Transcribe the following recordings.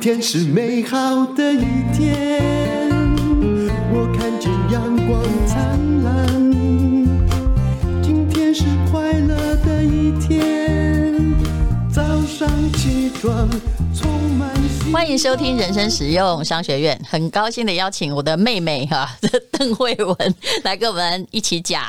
天是美好的一天，我看见阳光灿烂。今天是快乐的一天，早上起床充满。欢迎收听人生实用商学院，很高兴的邀请我的妹妹哈，邓慧文来跟我们一起讲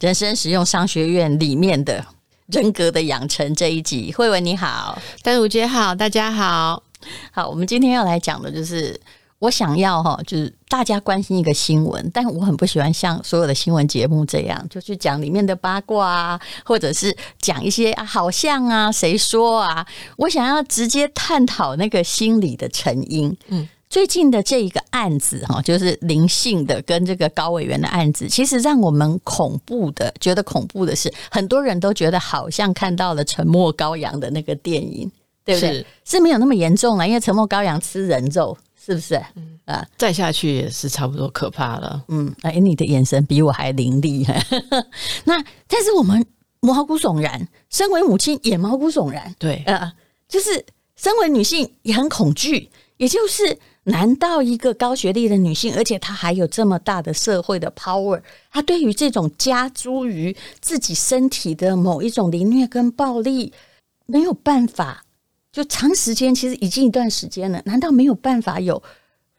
人生实用商学院里面的人格的养成这一集。慧文你好，丹如姐好，大家好。好，我们今天要来讲的就是我想要哈，就是大家关心一个新闻，但我很不喜欢像所有的新闻节目这样，就去讲里面的八卦啊，或者是讲一些啊，好像啊，谁说啊？我想要直接探讨那个心理的成因。嗯，最近的这一个案子哈，就是林姓的跟这个高委员的案子，其实让我们恐怖的，觉得恐怖的是，很多人都觉得好像看到了《沉默羔羊》的那个电影。对不对？是，是没有那么严重了，因为沉默羔羊吃人肉，是不是？嗯啊，再下去也是差不多可怕了。嗯，哎，你的眼神比我还凌厉。那但是我们毛骨悚然，身为母亲也毛骨悚然。对，呃，就是身为女性也很恐惧。也就是，难道一个高学历的女性，而且她还有这么大的社会的 power，她对于这种加诸于自己身体的某一种凌虐跟暴力，没有办法？就长时间，其实已经一段时间了，难道没有办法有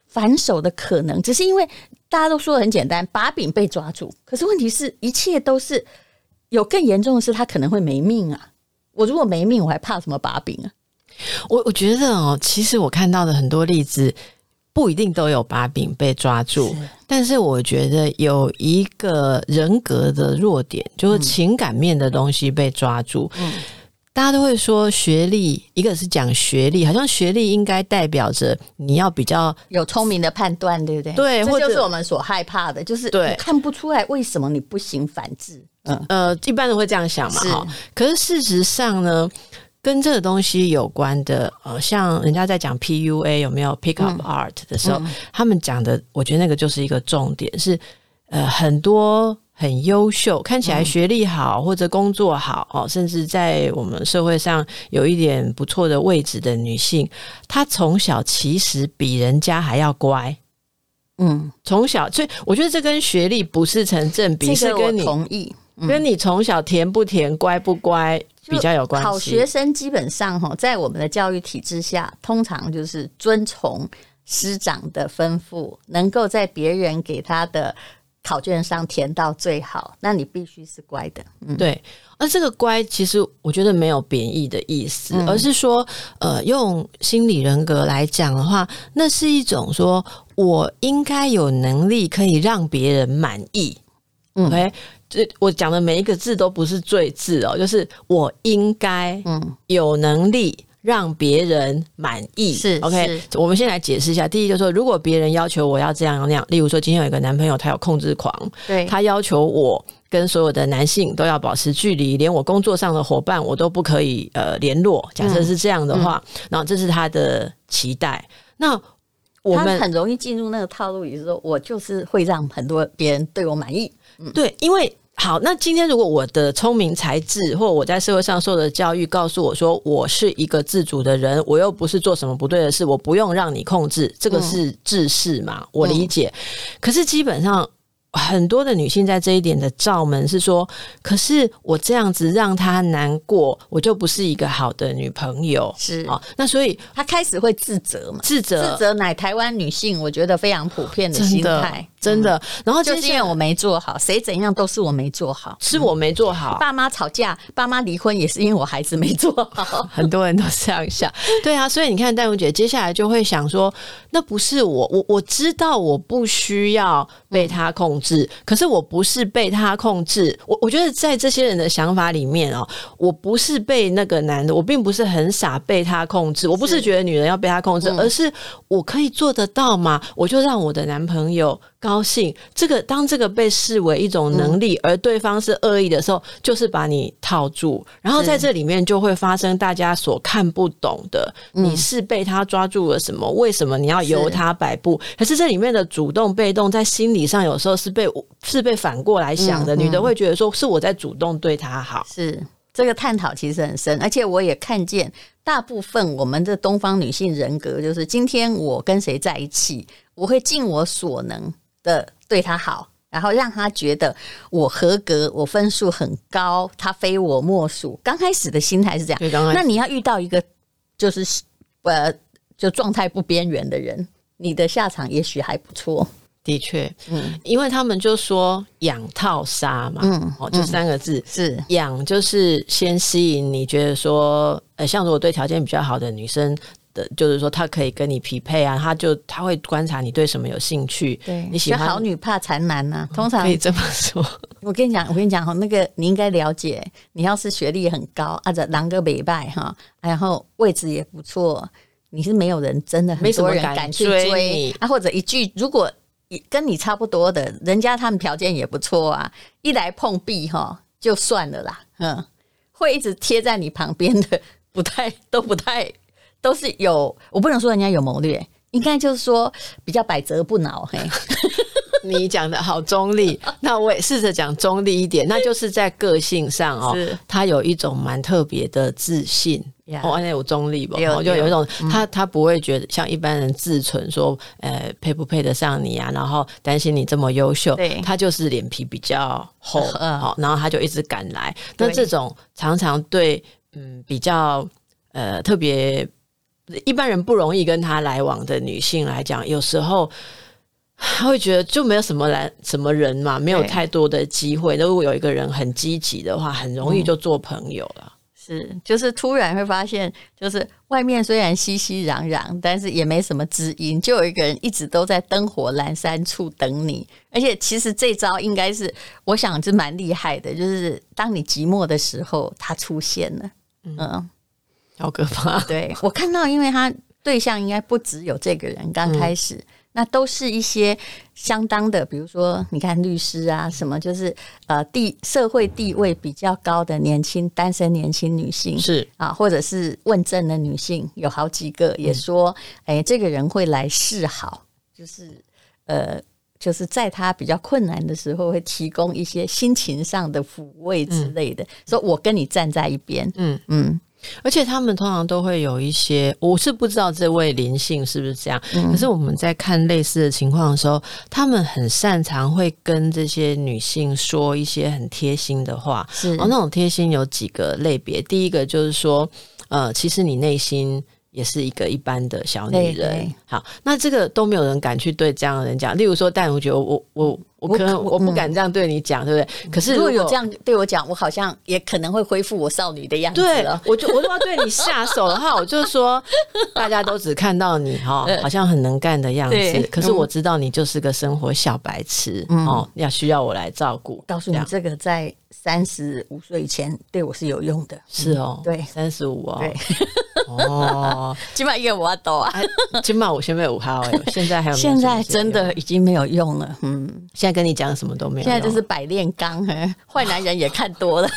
反手的可能？只是因为大家都说的很简单，把柄被抓住。可是问题是一切都是有更严重的是，他可能会没命啊！我如果没命，我还怕什么把柄啊？我我觉得哦，其实我看到的很多例子不一定都有把柄被抓住，是但是我觉得有一个人格的弱点，就是情感面的东西被抓住。嗯。大家都会说学历，一个是讲学历，好像学历应该代表着你要比较有聪明的判断，对不对？对，这就是我们所害怕的，就是对看不出来为什么你不行反制。嗯呃，一般人会这样想嘛，哈。可是事实上呢，跟这个东西有关的，呃，像人家在讲 PUA 有没有 Pick Up Art 的时候，嗯、他们讲的，我觉得那个就是一个重点，是呃很多。很优秀，看起来学历好或者工作好哦，甚至在我们社会上有一点不错的位置的女性，她从小其实比人家还要乖。嗯，从小，所以我觉得这跟学历不是成正比，是跟你同意，跟你从小甜不甜、乖不乖比较有关系。好学生基本上哈，在我们的教育体制下，通常就是遵从师长的吩咐，能够在别人给他的。考卷上填到最好，那你必须是乖的。嗯，对。而这个乖，其实我觉得没有贬义的意思，嗯、而是说，呃，用心理人格来讲的话，那是一种说我应该有能力可以让别人满意。嗯，OK，这我讲的每一个字都不是最字哦，就是我应该嗯有能力。让别人满意是 OK，是我们先来解释一下。第一，就是说，如果别人要求我要这样那样，例如说，今天有一个男朋友，他有控制狂，对，他要求我跟所有的男性都要保持距离，连我工作上的伙伴我都不可以呃联络。假设是这样的话，那、这是他的期待。那我们很容易进入那个套路，也就是说，我就是会让很多别人对我满意。嗯、对，因为。好，那今天如果我的聪明才智，或我在社会上受的教育，告诉我说我是一个自主的人，我又不是做什么不对的事，我不用让你控制，这个是制式嘛？嗯、我理解。可是基本上。很多的女性在这一点的罩门是说，可是我这样子让她难过，我就不是一个好的女朋友。是啊，那所以她开始会自责嘛？自责，自责乃台湾女性我觉得非常普遍的心态，真的。然后就是因为我没做好，谁怎样都是我没做好，是我没做好。爸妈吵架，爸妈离婚也是因为我孩子没做好。很多人都这样想，对啊。所以你看，淡如姐接下来就会想说，那不是我，我我知道我不需要被他控制。是，可是我不是被他控制。我我觉得在这些人的想法里面哦，我不是被那个男的，我并不是很傻被他控制。我不是觉得女人要被他控制，而是我可以做得到吗？我就让我的男朋友。高兴，这个当这个被视为一种能力，而对方是恶意的时候，就是把你套住，然后在这里面就会发生大家所看不懂的，你是被他抓住了什么？为什么你要由他摆布？可是这里面的主动被动，在心理上有时候是被是被反过来想的，女的会觉得说是我在主动对她好，是这个探讨其实很深，而且我也看见大部分我们的东方女性人格，就是今天我跟谁在一起，我会尽我所能的对他好，然后让他觉得我合格，我分数很高，他非我莫属。刚开始的心态是这样，那你要遇到一个就是呃，就状态不边缘的人，你的下场也许还不错。的确，嗯，因为他们就说养套杀嘛，嗯，哦，就三个字是养，就是先吸引你觉得说，呃，像如果对条件比较好的女生的，就是说她可以跟你匹配啊，她就她会观察你对什么有兴趣，对，你喜欢好女怕缠男呐，通常可以这么说。我跟你讲，我跟你讲哈，那个你应该了解，你要是学历很高，啊者狼哥北拜哈，然后位置也不错，你是没有人真的很多人敢去追你啊，或者一句如果。跟你差不多的，人家他们条件也不错啊，一来碰壁哈就算了啦，嗯，会一直贴在你旁边的，不太都不太都是有，我不能说人家有谋略，应该就是说比较百折不挠，嘿。你讲的好中立，那我也试着讲中立一点，那就是在个性上哦，他有一种蛮特别的自信，哦，那有中立吧，我就有。一种他他不会觉得像一般人自存说，呃，配不配得上你啊，然后担心你这么优秀，他就是脸皮比较厚，好，然后他就一直敢来。那这种常常对嗯比较呃特别一般人不容易跟他来往的女性来讲，有时候。他会觉得就没有什么人什么人嘛，没有太多的机会。如果有一个人很积极的话，很容易就做朋友了。嗯、是，就是突然会发现，就是外面虽然熙熙攘攘，但是也没什么知音，就有一个人一直都在灯火阑珊处等你。而且其实这招应该是，我想是蛮厉害的，就是当你寂寞的时候，他出现了。嗯，嗯好可怕。对，我看到，因为他对象应该不只有这个人，刚开始。嗯那都是一些相当的，比如说，你看律师啊，什么就是呃地社会地位比较高的年轻单身年轻女性是啊，或者是问政的女性，有好几个也说，哎、嗯，这个人会来示好，就是呃，就是在他比较困难的时候，会提供一些心情上的抚慰之类的，嗯、说我跟你站在一边，嗯。嗯。而且他们通常都会有一些，我是不知道这位灵性是不是这样。嗯、可是我们在看类似的情况的时候，他们很擅长会跟这些女性说一些很贴心的话。是，哦，那种贴心有几个类别。第一个就是说，呃，其实你内心也是一个一般的小女人。对对好，那这个都没有人敢去对这样的人讲。例如说，但我觉得我我。我可能我不敢这样对你讲，对不对？可是如果有这样对我讲，我好像也可能会恢复我少女的样子了。对，我就我都要对你下手的话，我就说 大家都只看到你哈，好像很能干的样子。可是我知道你就是个生活小白痴哦，要需要我来照顾。告诉你，这个在三十五岁以前对我是有用的。是哦，对，三十五哦。对，哦，起码一个我懂啊，起码我先被五号哎，现在还有现在真的已经没有用了。嗯，现在。跟你讲什么都没有，现在就是百炼钢，坏男人也看多了。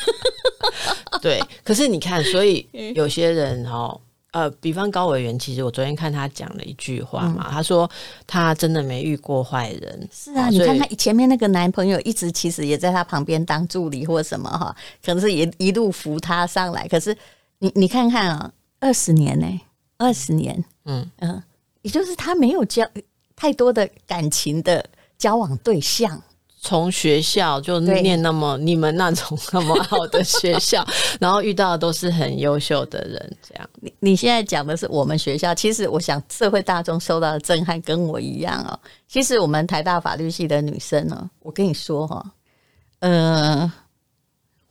对，可是你看，所以有些人哦，呃，比方高委员，其实我昨天看他讲了一句话嘛，嗯、他说他真的没遇过坏人。是啊，你看他前面那个男朋友一直其实也在他旁边当助理或什么哈，可能是也一路扶他上来。可是你你看看啊，二十年呢、欸，二十年，嗯嗯，也就是他没有交太多的感情的。交往对象从学校就念那么你们那种那么好的学校，然后遇到的都是很优秀的人，这样。你你现在讲的是我们学校，其实我想社会大众受到的震撼跟我一样哦。其实我们台大法律系的女生呢，我跟你说哈，呃，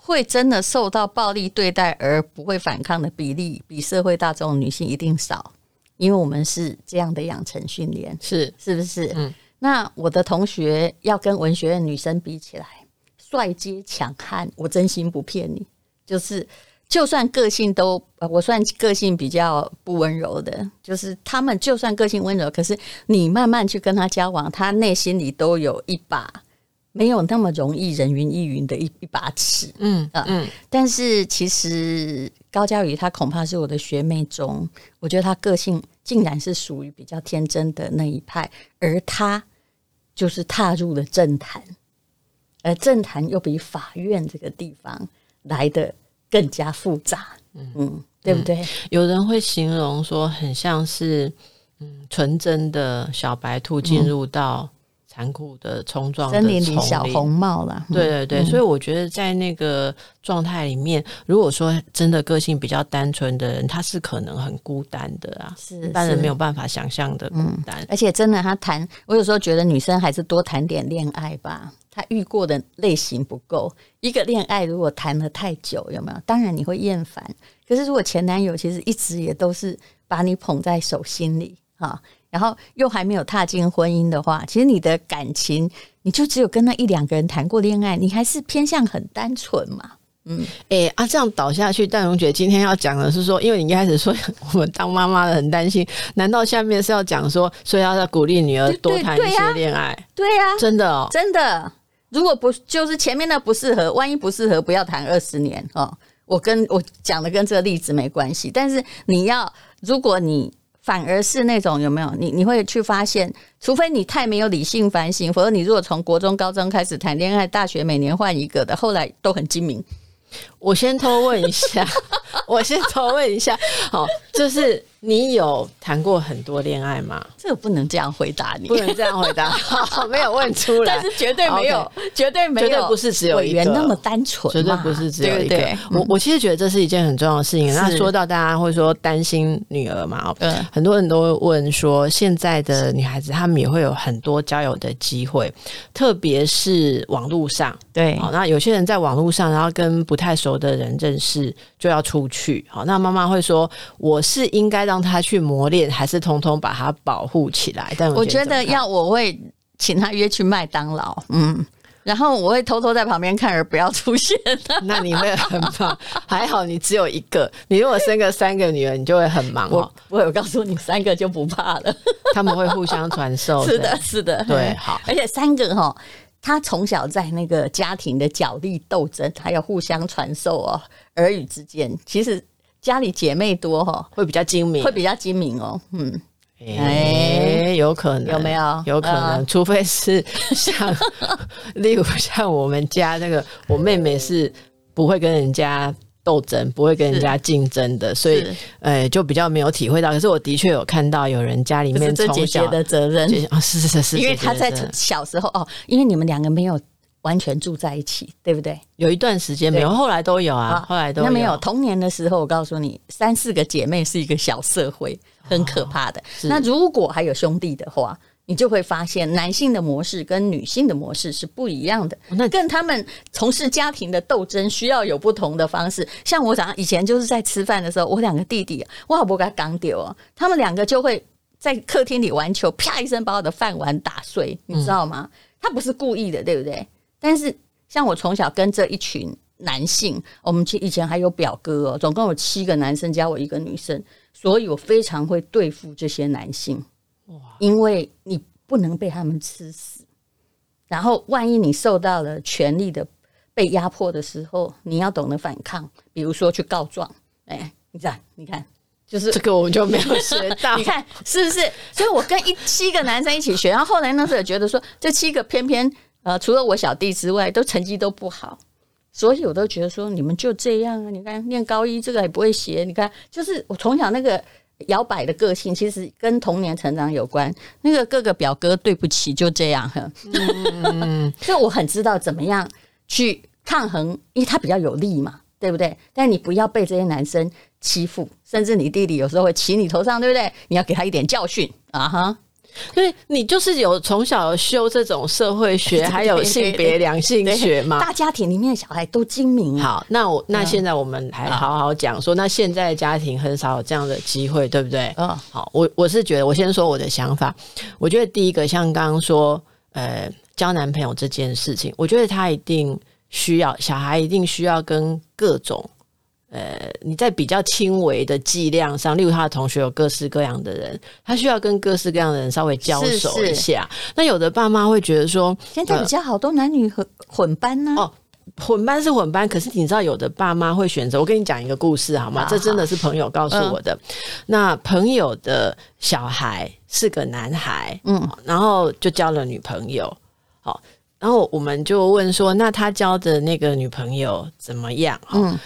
会真的受到暴力对待而不会反抗的比例，比社会大众女性一定少，因为我们是这样的养成训练，是是不是？嗯。那我的同学要跟文学院女生比起来，帅、接强悍，我真心不骗你。就是就算个性都，我算个性比较不温柔的，就是他们就算个性温柔，可是你慢慢去跟他交往，他内心里都有一把没有那么容易人云亦云的一一把尺。嗯嗯，嗯但是其实高嘉瑜她恐怕是我的学妹中，我觉得她个性竟然是属于比较天真的那一派，而她。就是踏入了政坛，而政坛又比法院这个地方来的更加复杂。嗯，对不对？有人会形容说，很像是嗯纯真的小白兔进入到残酷的冲撞的森林里小红帽啦。对对对，所以我觉得在那个状态里面，如果说真的个性比较单纯的人，他是可能很孤单的啊，是一般人没有办法想象的孤单。而且真的，他谈，我有时候觉得女生还是多谈点恋爱吧。他遇过的类型不够，一个恋爱如果谈了太久，有没有？当然你会厌烦。可是如果前男友其实一直也都是把你捧在手心里哈，然后又还没有踏进婚姻的话，其实你的感情你就只有跟那一两个人谈过恋爱，你还是偏向很单纯嘛。嗯，哎、欸、啊，这样倒下去，戴荣姐今天要讲的是说，因为你一开始说我们当妈妈的很担心，难道下面是要讲说，所以要在鼓励女儿多谈一些恋爱？对呀、啊，真的哦，真的。如果不就是前面的不适合，万一不适合，不要谈二十年哦。我跟我讲的跟这个例子没关系，但是你要，如果你反而是那种有没有？你你会去发现，除非你太没有理性反省，否则你如果从国中、高中开始谈恋爱，大学每年换一个的，后来都很精明。我先偷问一下，我先偷问一下，好，就是你有谈过很多恋爱吗？这个不能这样回答你，不能这样回答，好，没有问出来，但是绝对没有，okay, 绝对没有，绝对不是只有一个。那么单纯，绝对不是只有一个。对对对，我我其实觉得这是一件很重要的事情。是。那说到大家会说担心女儿嘛，嗯，很多人都会问说，现在的女孩子她们也会有很多交友的机会，特别是网络上，对，好，那有些人在网络上，然后跟不太熟的人认识就要出去，好，那妈妈会说，我是应该让他去磨练，还是通通把他保护起来？但我觉得要我会请他约去麦当劳，嗯，然后我会偷偷在旁边看，而不要出现。那你会很忙，还好你只有一个，你如果生个三个女儿，你就会很忙哦。我有告诉你，三个就不怕了，他们会互相传授。是的，是的，对，好，而且三个哈。他从小在那个家庭的角力斗争，还有互相传授哦，儿女之间，其实家里姐妹多哈，会比较精明，会比较精明哦。嗯，哎，有可能，有没有？有可能，除非是像，例如像我们家那个，我妹妹是不会跟人家。斗争不会跟人家竞争的，所以呃就比较没有体会到。可是我的确有看到有人家里面从小的责任啊，是是是是，因为他在小时候哦，因为你们两个没有完全住在一起，对不对？有一段时间没有，后来都有啊，后来都有。那没有童年的时候，我告诉你，三四个姐妹是一个小社会，很可怕的。那如果还有兄弟的话。你就会发现，男性的模式跟女性的模式是不一样的。那跟他们从事家庭的斗争需要有不同的方式。像我早上以前就是在吃饭的时候，我两个弟弟，我好不给他刚丢哦，他们两个就会在客厅里玩球，啪一声把我的饭碗打碎，你知道吗？他不是故意的，对不对？但是像我从小跟这一群男性，我们以前还有表哥哦，总共有七个男生加我一个女生，所以我非常会对付这些男性。因为你不能被他们吃死，然后万一你受到了权力的被压迫的时候，你要懂得反抗。比如说去告状，哎，你看，你看，就是这个我就没有学到。你看是不是？所以我跟一七个男生一起学，然后后来那时候也觉得说，这七个偏偏呃，除了我小弟之外，都成绩都不好，所以我都觉得说，你们就这样啊。你看念高一这个也不会写，你看，就是我从小那个。摇摆的个性其实跟童年成长有关。那个各个表哥，对不起，就这样。嗯，所以我很知道怎么样去抗衡，因为他比较有力嘛，对不对？但你不要被这些男生欺负，甚至你弟弟有时候会骑你头上，对不对？你要给他一点教训啊！哈。所以你就是有从小修这种社会学，还有性别两性学嘛？大家庭里面的小孩都精明。好，那我那现在我们还好好讲说，那现在家庭很少有这样的机会，对不对？嗯，好，我我是觉得，我先说我的想法。我觉得第一个，像刚刚说，呃，交男朋友这件事情，我觉得他一定需要小孩，一定需要跟各种。呃，你在比较轻微的剂量上，例如他的同学有各式各样的人，他需要跟各式各样的人稍微交手一下。是是，那有的爸妈会觉得说，现在比较好多男女混混班呢、啊。哦，混班是混班，可是你知道，有的爸妈会选择。我跟你讲一个故事好吗？这真的是朋友告诉我的。嗯、那朋友的小孩是个男孩，嗯，然后就交了女朋友。好，然后我们就问说，那他交的那个女朋友怎么样？嗯。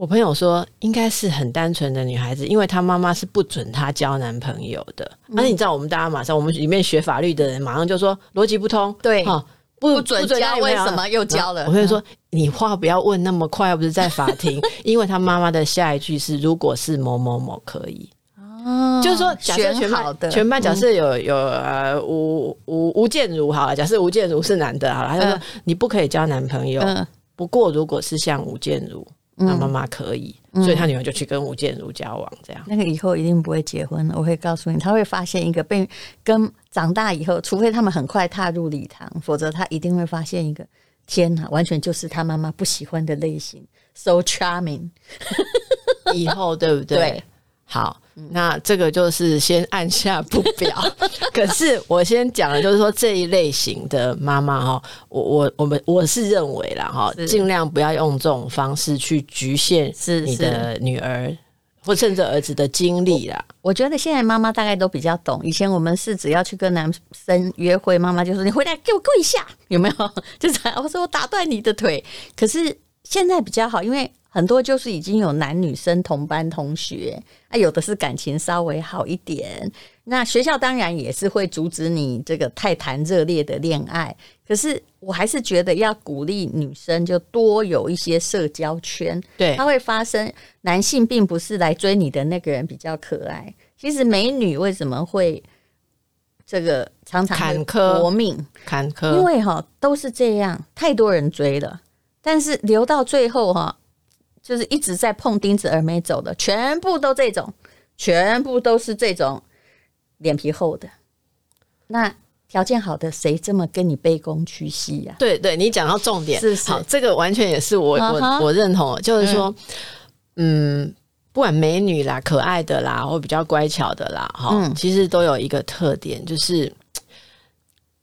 我朋友说，应该是很单纯的女孩子，因为她妈妈是不准她交男朋友的。而、嗯、且你知道，我们大家马上，我们里面学法律的人马上就说逻辑不通，对，哈，不不准交，为什么又交了？我跟你说，你话不要问那么快，又不是在法庭，因为她妈妈的下一句是，如果是某某某可以。哦，就是说，假设全班全班假设有有呃吴吴吴建如好了，假设吴建如是男的好了，他就说、嗯、你不可以交男朋友。嗯、不过如果是像吴建如。那妈妈可以，嗯、所以他女儿就去跟吴建如交往，这样。那个以后一定不会结婚了，我会告诉你，他会发现一个被跟长大以后，除非他们很快踏入礼堂，否则他一定会发现一个天哪，完全就是他妈妈不喜欢的类型，so charming。以后对不对？对。好，那这个就是先按下不表。可是我先讲的就是说这一类型的妈妈哈，我我我们我是认为啦哈，尽量不要用这种方式去局限你的女儿或甚至儿子的经历啦。我觉得现在妈妈大概都比较懂，以前我们是只要去跟男生约会，妈妈就说你回来给我跪下，有没有？就是我说我打断你的腿。可是现在比较好，因为。很多就是已经有男女生同班同学，啊，有的是感情稍微好一点。那学校当然也是会阻止你这个太谈热烈的恋爱，可是我还是觉得要鼓励女生就多有一些社交圈。对，它会发生。男性并不是来追你的那个人比较可爱，其实美女为什么会这个常常坎坷搏命坎坷？因为哈都是这样，太多人追了，但是留到最后哈。就是一直在碰钉子而没走的，全部都这种，全部都是这种脸皮厚的。那条件好的，谁这么跟你卑躬屈膝呀？对对，你讲到重点，是是，好，这个完全也是我、uh -huh、我我认同，就是说，嗯，嗯，不管美女啦、可爱的啦，或比较乖巧的啦，哈、嗯，其实都有一个特点，就是，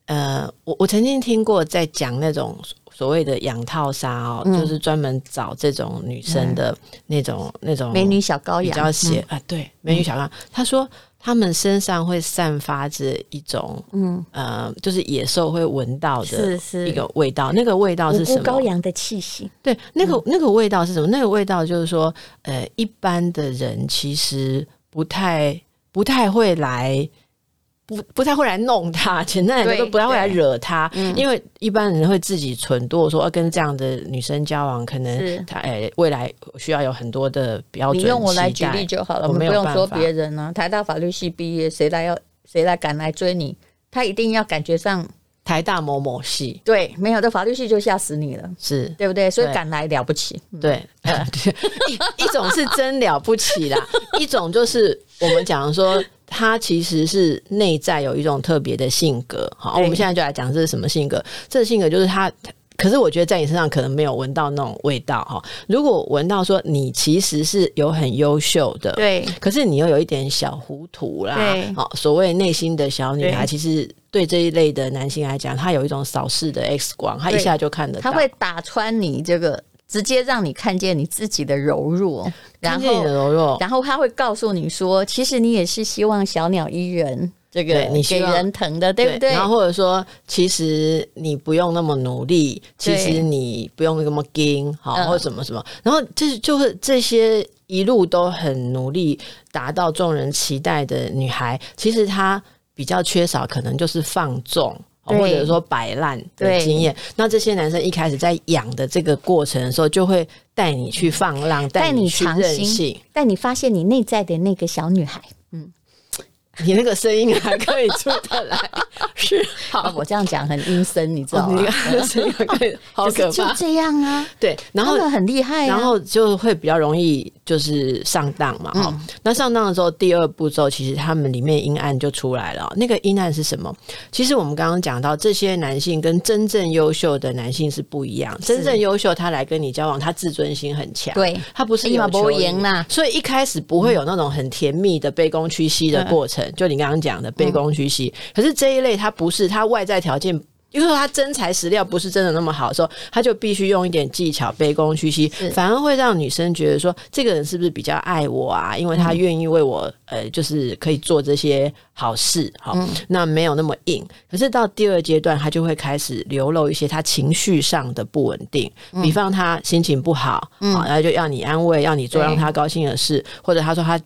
呃，我我曾经听过在讲那种。所谓的养套杀哦、嗯，就是专门找这种女生的那种、嗯、那种美女小羔羊，比较邪啊，对，美女小羔羊。他说他们身上会散发着一种嗯呃，就是野兽会闻到的一个味道，那个味道是什么？羔羊的气息。对，那个、嗯、那个味道是什么？那个味道就是说，呃，一般的人其实不太不太会来。不不太会来弄他，前男友都不太会来惹他，因为一般人会自己蠢惰说要跟这样的女生交往，可能他哎、欸、未来需要有很多的标准。你用我来举例就好了，我们不用说别人呢、啊。台大法律系毕业，谁来要谁来敢来追你？他一定要感觉上台大某某系，对，没有的法律系就吓死你了，是对不对？所以敢来了不起，对，嗯、一一种是真了不起啦，一种就是我们讲说。他其实是内在有一种特别的性格，好，我们现在就来讲这是什么性格？这个性格就是他，可是我觉得在你身上可能没有闻到那种味道哈。如果闻到说你其实是有很优秀的，对，可是你又有一点小糊涂啦，对，好，所谓内心的小女孩，其实对这一类的男性来讲，他有一种扫视的 X 光，他一下就看得到，他会打穿你这个。直接让你看见你自己的柔弱，然后柔弱，然后他会告诉你说，其实你也是希望小鸟依人，这个你给人疼的，对不对？然后或者说，其实你不用那么努力，其实你不用那么硬，好，或者什么什么。然后就是就是这些一路都很努力达到众人期待的女孩，其实她比较缺少，可能就是放纵。或者说摆烂的经验，那这些男生一开始在养的这个过程的时候，就会带你去放浪，带你去任性，带你发现你内在的那个小女孩。嗯。你那个声音还可以出得来，是好。我这样讲很阴森，你知道吗？好可怕。就这样啊，对，然后很厉害，然后就会比较容易就是上当嘛。哈、嗯，那上当的时候，第二步骤其实他们里面阴暗就出来了。那个阴暗是什么？其实我们刚刚讲到，这些男性跟真正优秀的男性是不一样。真正优秀，他来跟你交往，他自尊心很强，对，他不是有求赢啦，所以一开始不会有那种很甜蜜的卑躬屈膝的过程。就你刚刚讲的卑躬屈膝，可是这一类他不是，他外在条件因为他真材实料不是真的那么好的时候，他就必须用一点技巧卑躬屈膝，反而会让女生觉得说这个人是不是比较爱我啊？因为他愿意为我，呃，就是可以做这些好事，好，嗯、那没有那么硬。可是到第二阶段，他就会开始流露一些他情绪上的不稳定，比方他心情不好，嗯，然后就要你安慰，要你做让他高兴的事，或者他说他。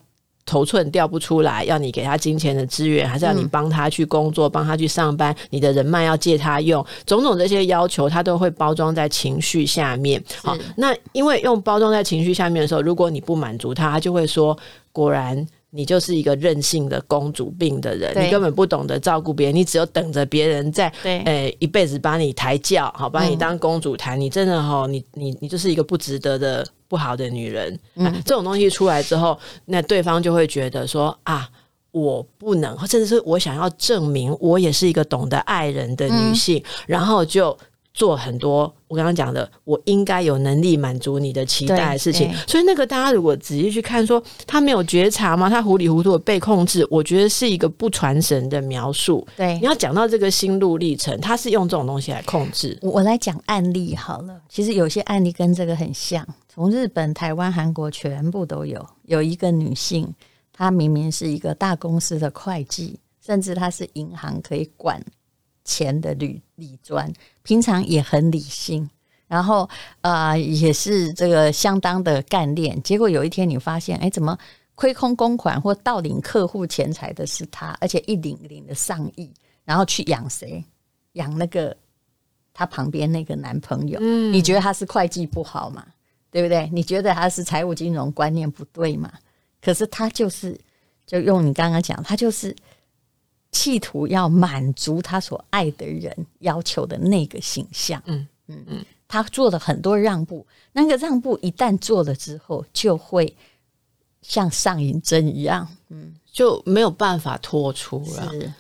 头寸调不出来，要你给他金钱的资源，还是要你帮他去工作，帮、嗯、他去上班？你的人脉要借他用，种种这些要求，他都会包装在情绪下面。好，那因为用包装在情绪下面的时候，如果你不满足他，他就会说：果然。你就是一个任性的公主病的人，你根本不懂得照顾别人，你只有等着别人在，对，诶、欸，一辈子把你抬轿，好，把你当公主抬、嗯。你真的哈，你你你就是一个不值得的不好的女人。嗯，啊、这种东西出来之后，那对方就会觉得说啊，我不能，甚至是我想要证明我也是一个懂得爱人的女性，嗯、然后就。做很多我刚刚讲的，我应该有能力满足你的期待的事情。所以那个大家如果仔细去看说，说他没有觉察吗？他糊里糊涂的被控制，我觉得是一个不传神的描述。对，你要讲到这个心路历程，他是用这种东西来控制。我，我来讲案例好了，其实有些案例跟这个很像，从日本、台湾、韩国全部都有。有一个女性，她明明是一个大公司的会计，甚至她是银行可以管。钱的理理专，平常也很理性，然后呃也是这个相当的干练。结果有一天你发现，哎，怎么亏空公款或盗领客户钱财的是他，而且一领领了上亿，然后去养谁？养那个他旁边那个男朋友。嗯，你觉得他是会计不好吗？对不对？你觉得他是财务金融观念不对吗？可是他就是，就用你刚刚讲，他就是。企图要满足他所爱的人要求的那个形象，嗯嗯嗯，他做了很多让步，那个让步一旦做了之后，就会像上瘾针一样，嗯，就没有办法脱出了。是，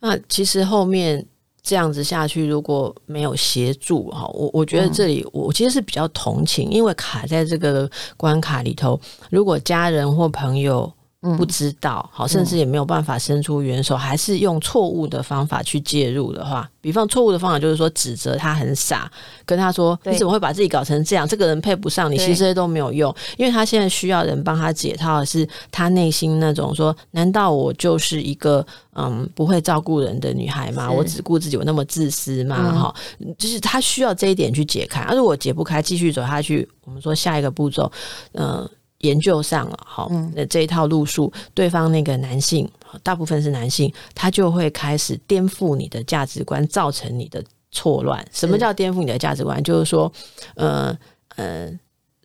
那其实后面这样子下去，如果没有协助哈，我我觉得这里我其实是比较同情，因为卡在这个关卡里头，如果家人或朋友。不知道，好，甚至也没有办法伸出援手，嗯、还是用错误的方法去介入的话，比方错误的方法就是说指责他很傻，跟他说你怎么会把自己搞成这样？这个人配不上你，其实这些都没有用，因为他现在需要人帮他解套的是他内心那种说，难道我就是一个嗯不会照顾人的女孩吗？我只顾自己，我那么自私吗？哈、嗯，就是他需要这一点去解开。而如果解不开，继续走下去，我们说下一个步骤，嗯、呃。研究上了，好，那这一套路数，对方那个男性，大部分是男性，他就会开始颠覆你的价值观，造成你的错乱。什么叫颠覆你的价值观？就是说，呃呃，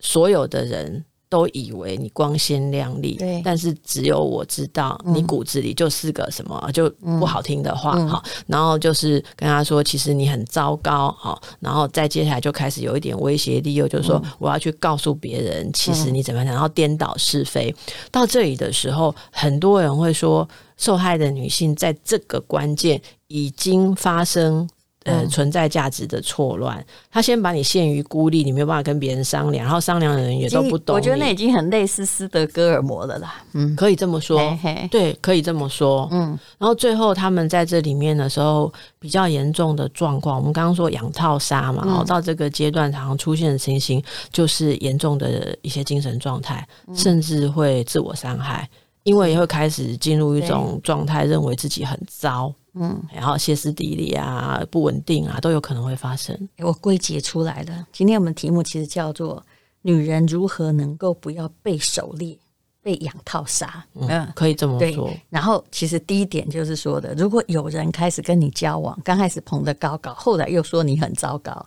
所有的人。都以为你光鲜亮丽，对，但是只有我知道你骨子里就是个什么，嗯、就不好听的话哈、嗯。然后就是跟他说，其实你很糟糕哈。然后再接下来就开始有一点威胁利诱，就是说我要去告诉别人，其实你怎么样，然后颠倒是非。到这里的时候，很多人会说，受害的女性在这个关键已经发生。呃，存在价值的错乱，他先把你陷于孤立，你没有办法跟别人商量，然后商量的人也都不懂。我觉得那已经很类似斯德哥尔摩了啦，嗯，可以这么说，嘿嘿。对，可以这么说，嗯。然后最后他们在这里面的时候，比较严重的状况，我们刚刚说养套杀嘛，然后到这个阶段常常出现的情形，就是严重的一些精神状态，甚至会自我伤害，因为也会开始进入一种状态，认为自己很糟。嗯，然后歇斯底里啊，不稳定啊，都有可能会发生。我归结出来了，今天我们题目其实叫做“女人如何能够不要被狩猎、被养套杀”。嗯，可以这么说。然后，其实第一点就是说的，如果有人开始跟你交往，刚开始捧得高高，后来又说你很糟糕。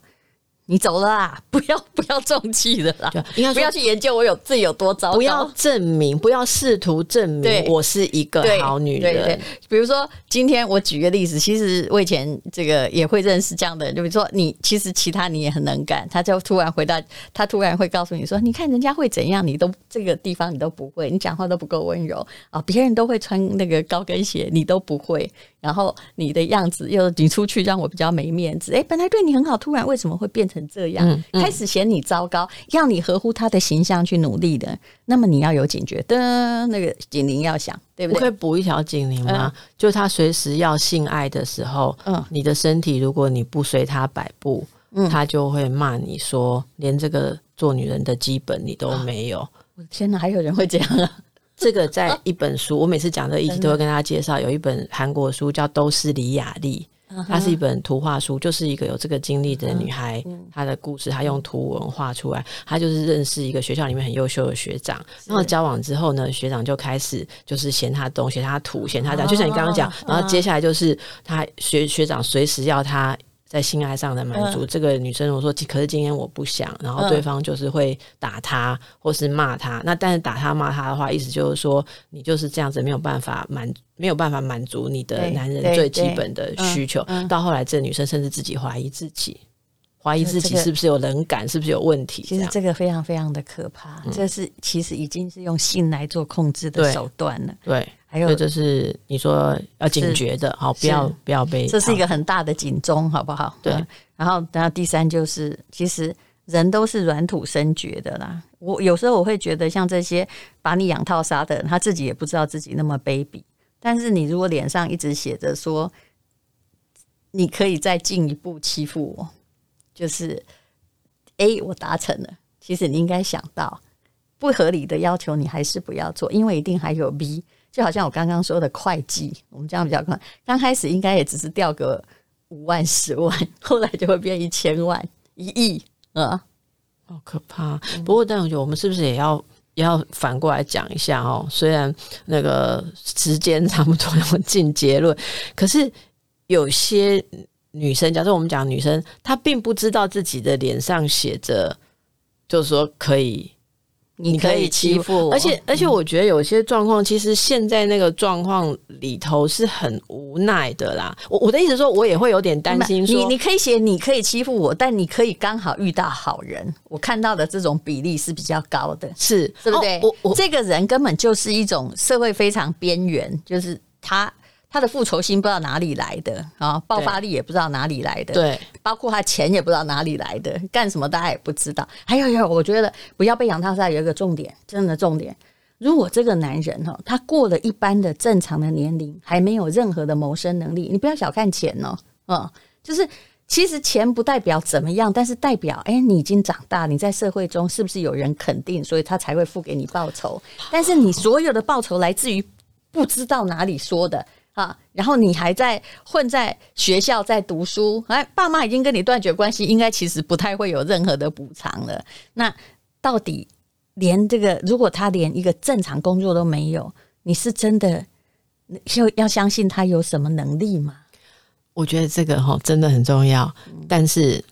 你走了啦！不要不要中气的啦，应该不要去研究我有自己有多糟糕，不要证明，不要试图证明我是一个好女人。对，对，对，比如说今天我举个例子，其实我以前这个也会认识这样的人，就比如说你其实其他你也很能干，他就突然回到，他突然会告诉你说，你看人家会怎样，你都这个地方你都不会，你讲话都不够温柔啊，别人都会穿那个高跟鞋，你都不会。然后你的样子又你出去让我比较没面子，哎，本来对你很好，突然为什么会变成成这样，嗯嗯、开始嫌你糟糕，要你合乎他的形象去努力的，那么你要有警觉的，那个警铃要响，对不对？我可以补一条警铃吗？嗯、就他随时要性爱的时候，嗯，你的身体如果你不随他摆布，嗯，他就会骂你说，连这个做女人的基本你都没有。我的天哪，还有人会这样啊？这个在一本书，我每次讲这个议题都会跟大家介绍，有一本韩国书叫《都是李雅丽》，它是一本图画书，就是一个有这个经历的女孩，她的故事，她用图文画出来。她就是认识一个学校里面很优秀的学长，然后交往之后呢，学长就开始就是嫌她东，嫌她土，嫌她这样，就像你刚刚讲，然后接下来就是她学学长随时要她。在性爱上的满足，嗯、这个女生我说，可是今天我不想，然后对方就是会打她或是骂她。那但是打她骂她的话，意思就是说你就是这样子没有办法满没有办法满足你的男人最基本的需求。到后来，这个女生甚至自己怀疑自己，怀疑自己是不是有冷感，是不是有问题？其实这个非常非常的可怕。嗯、这是其实已经是用性来做控制的手段了。对。对还有就是你说要警觉的，好，不要不要被，这是一个很大的警钟，好不好？对。然后，然后第三就是，其实人都是软土深掘的啦。我有时候我会觉得，像这些把你养套杀的人，他自己也不知道自己那么卑鄙。但是你如果脸上一直写着说，你可以再进一步欺负我，就是 A 我达成了，其实你应该想到不合理的要求，你还是不要做，因为一定还有 B。就好像我刚刚说的会计，我们这样比较快。刚开始应该也只是掉个五万、十万，后来就会变一千万、一亿啊，好可怕。不过，但我觉得我们是不是也要也要反过来讲一下哦？虽然那个时间 差不多要进结论，可是有些女生，假设我们讲女生，她并不知道自己的脸上写着，就是说可以。你可以欺负我，而且而且我觉得有些状况，其实现在那个状况里头是很无奈的啦。我我的意思说，我也会有点担心说。你你可以写你可以欺负我，但你可以刚好遇到好人。我看到的这种比例是比较高的，是，对不对？我我这个人根本就是一种社会非常边缘，就是他。他的复仇心不知道哪里来的啊，爆发力也不知道哪里来的，对，包括他钱也不知道哪里来的，干什么大家也不知道。还有有，我觉得不要被养套杀，有一个重点，真的重点。如果这个男人哈，他过了一般的正常的年龄，还没有任何的谋生能力，你不要小看钱哦，嗯，就是其实钱不代表怎么样，但是代表哎，你已经长大，你在社会中是不是有人肯定，所以他才会付给你报酬。但是你所有的报酬来自于不知道哪里说的。啊，然后你还在混在学校在读书，哎，爸妈已经跟你断绝关系，应该其实不太会有任何的补偿了。那到底连这个，如果他连一个正常工作都没有，你是真的要要相信他有什么能力吗？我觉得这个哈真的很重要。但是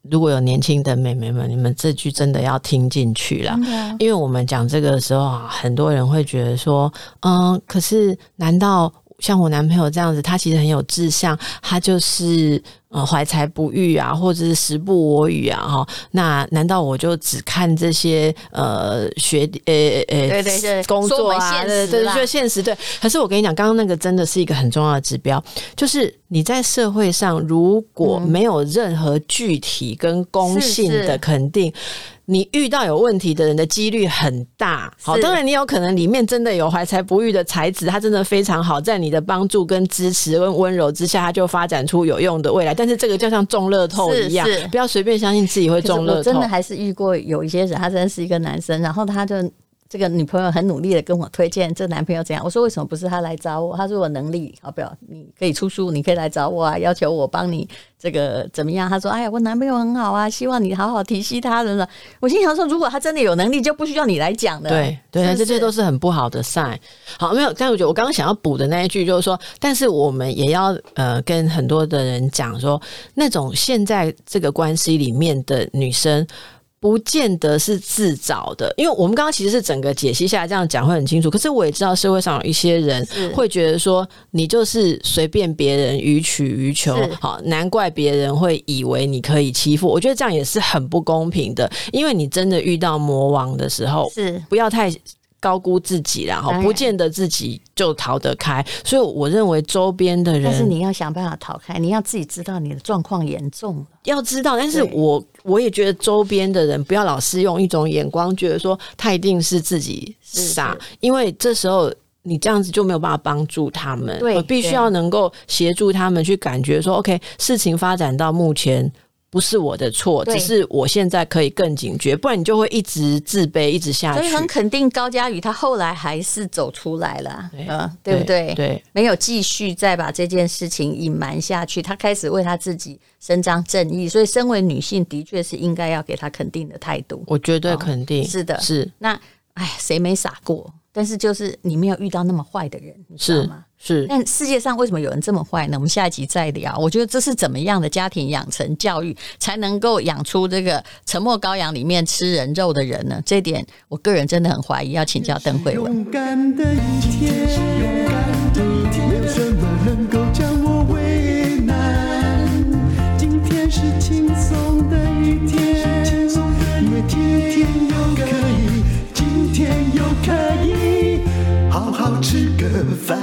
如果有年轻的妹妹们，你们这句真的要听进去了，因为我们讲这个的时候啊，很多人会觉得说，嗯，可是难道？像我男朋友这样子，他其实很有志向，他就是呃怀才不遇啊，或者是时不我与啊，哈。那难道我就只看这些呃学呃呃对对对工作啊？对对，就现实对。可是我跟你讲，刚刚那个真的是一个很重要的指标，就是你在社会上如果没有任何具体跟公信的肯定。你遇到有问题的人的几率很大，好，当然你有可能里面真的有怀才不遇的才子，他真的非常好，在你的帮助跟支持跟温柔之下，他就发展出有用的未来。但是这个就像中乐透一样，不要随便相信自己会中乐透。我真的还是遇过有一些人，他真的是一个男生，然后他就。这个女朋友很努力的跟我推荐这男朋友怎样？我说为什么不是他来找我？他说我能力好不好？你可以出书，你可以来找我啊，要求我帮你这个怎么样？他说：“哎呀，我男朋友很好啊，希望你好好提携他人了。”我心想说，如果他真的有能力，就不需要你来讲的。对对，是是这些都是很不好的 sign。好，没有，但我觉得我刚刚想要补的那一句就是说，但是我们也要呃跟很多的人讲说，那种现在这个关系里面的女生。不见得是自找的，因为我们刚刚其实是整个解析下来这样讲会很清楚。可是我也知道社会上有一些人会觉得说，你就是随便别人予取予求，好，难怪别人会以为你可以欺负。我觉得这样也是很不公平的，因为你真的遇到魔王的时候，是不要太高估自己，然后不见得自己就逃得开。所以我认为周边的人，但是你要想办法逃开，你要自己知道你的状况严重，要知道。但是我我也觉得周边的人不要老是用一种眼光，觉得说他一定是自己傻，因为这时候你这样子就没有办法帮助他们。对，我必须要能够协助他们去感觉说，OK，事情发展到目前。不是我的错，只是我现在可以更警觉，不然你就会一直自卑，一直下去。所以很肯定高佳宇，他后来还是走出来了，嗯对、不对？对，对没有继续再把这件事情隐瞒下去，他开始为他自己伸张正义。所以，身为女性，的确是应该要给他肯定的态度。我绝对肯定，哦、是的，是。那，哎，谁没傻过？但是就是你没有遇到那么坏的人，你知道吗？是。但世界上为什么有人这么坏呢？我们下一集再聊。我觉得这是怎么样的家庭养成教育才能够养出这个沉默羔羊里面吃人肉的人呢？这点我个人真的很怀疑要请教邓慧文。勇敢的一天是勇敢的一天么能够将我为难。今天是轻松的一天今天又可以今天又可以好好吃个饭。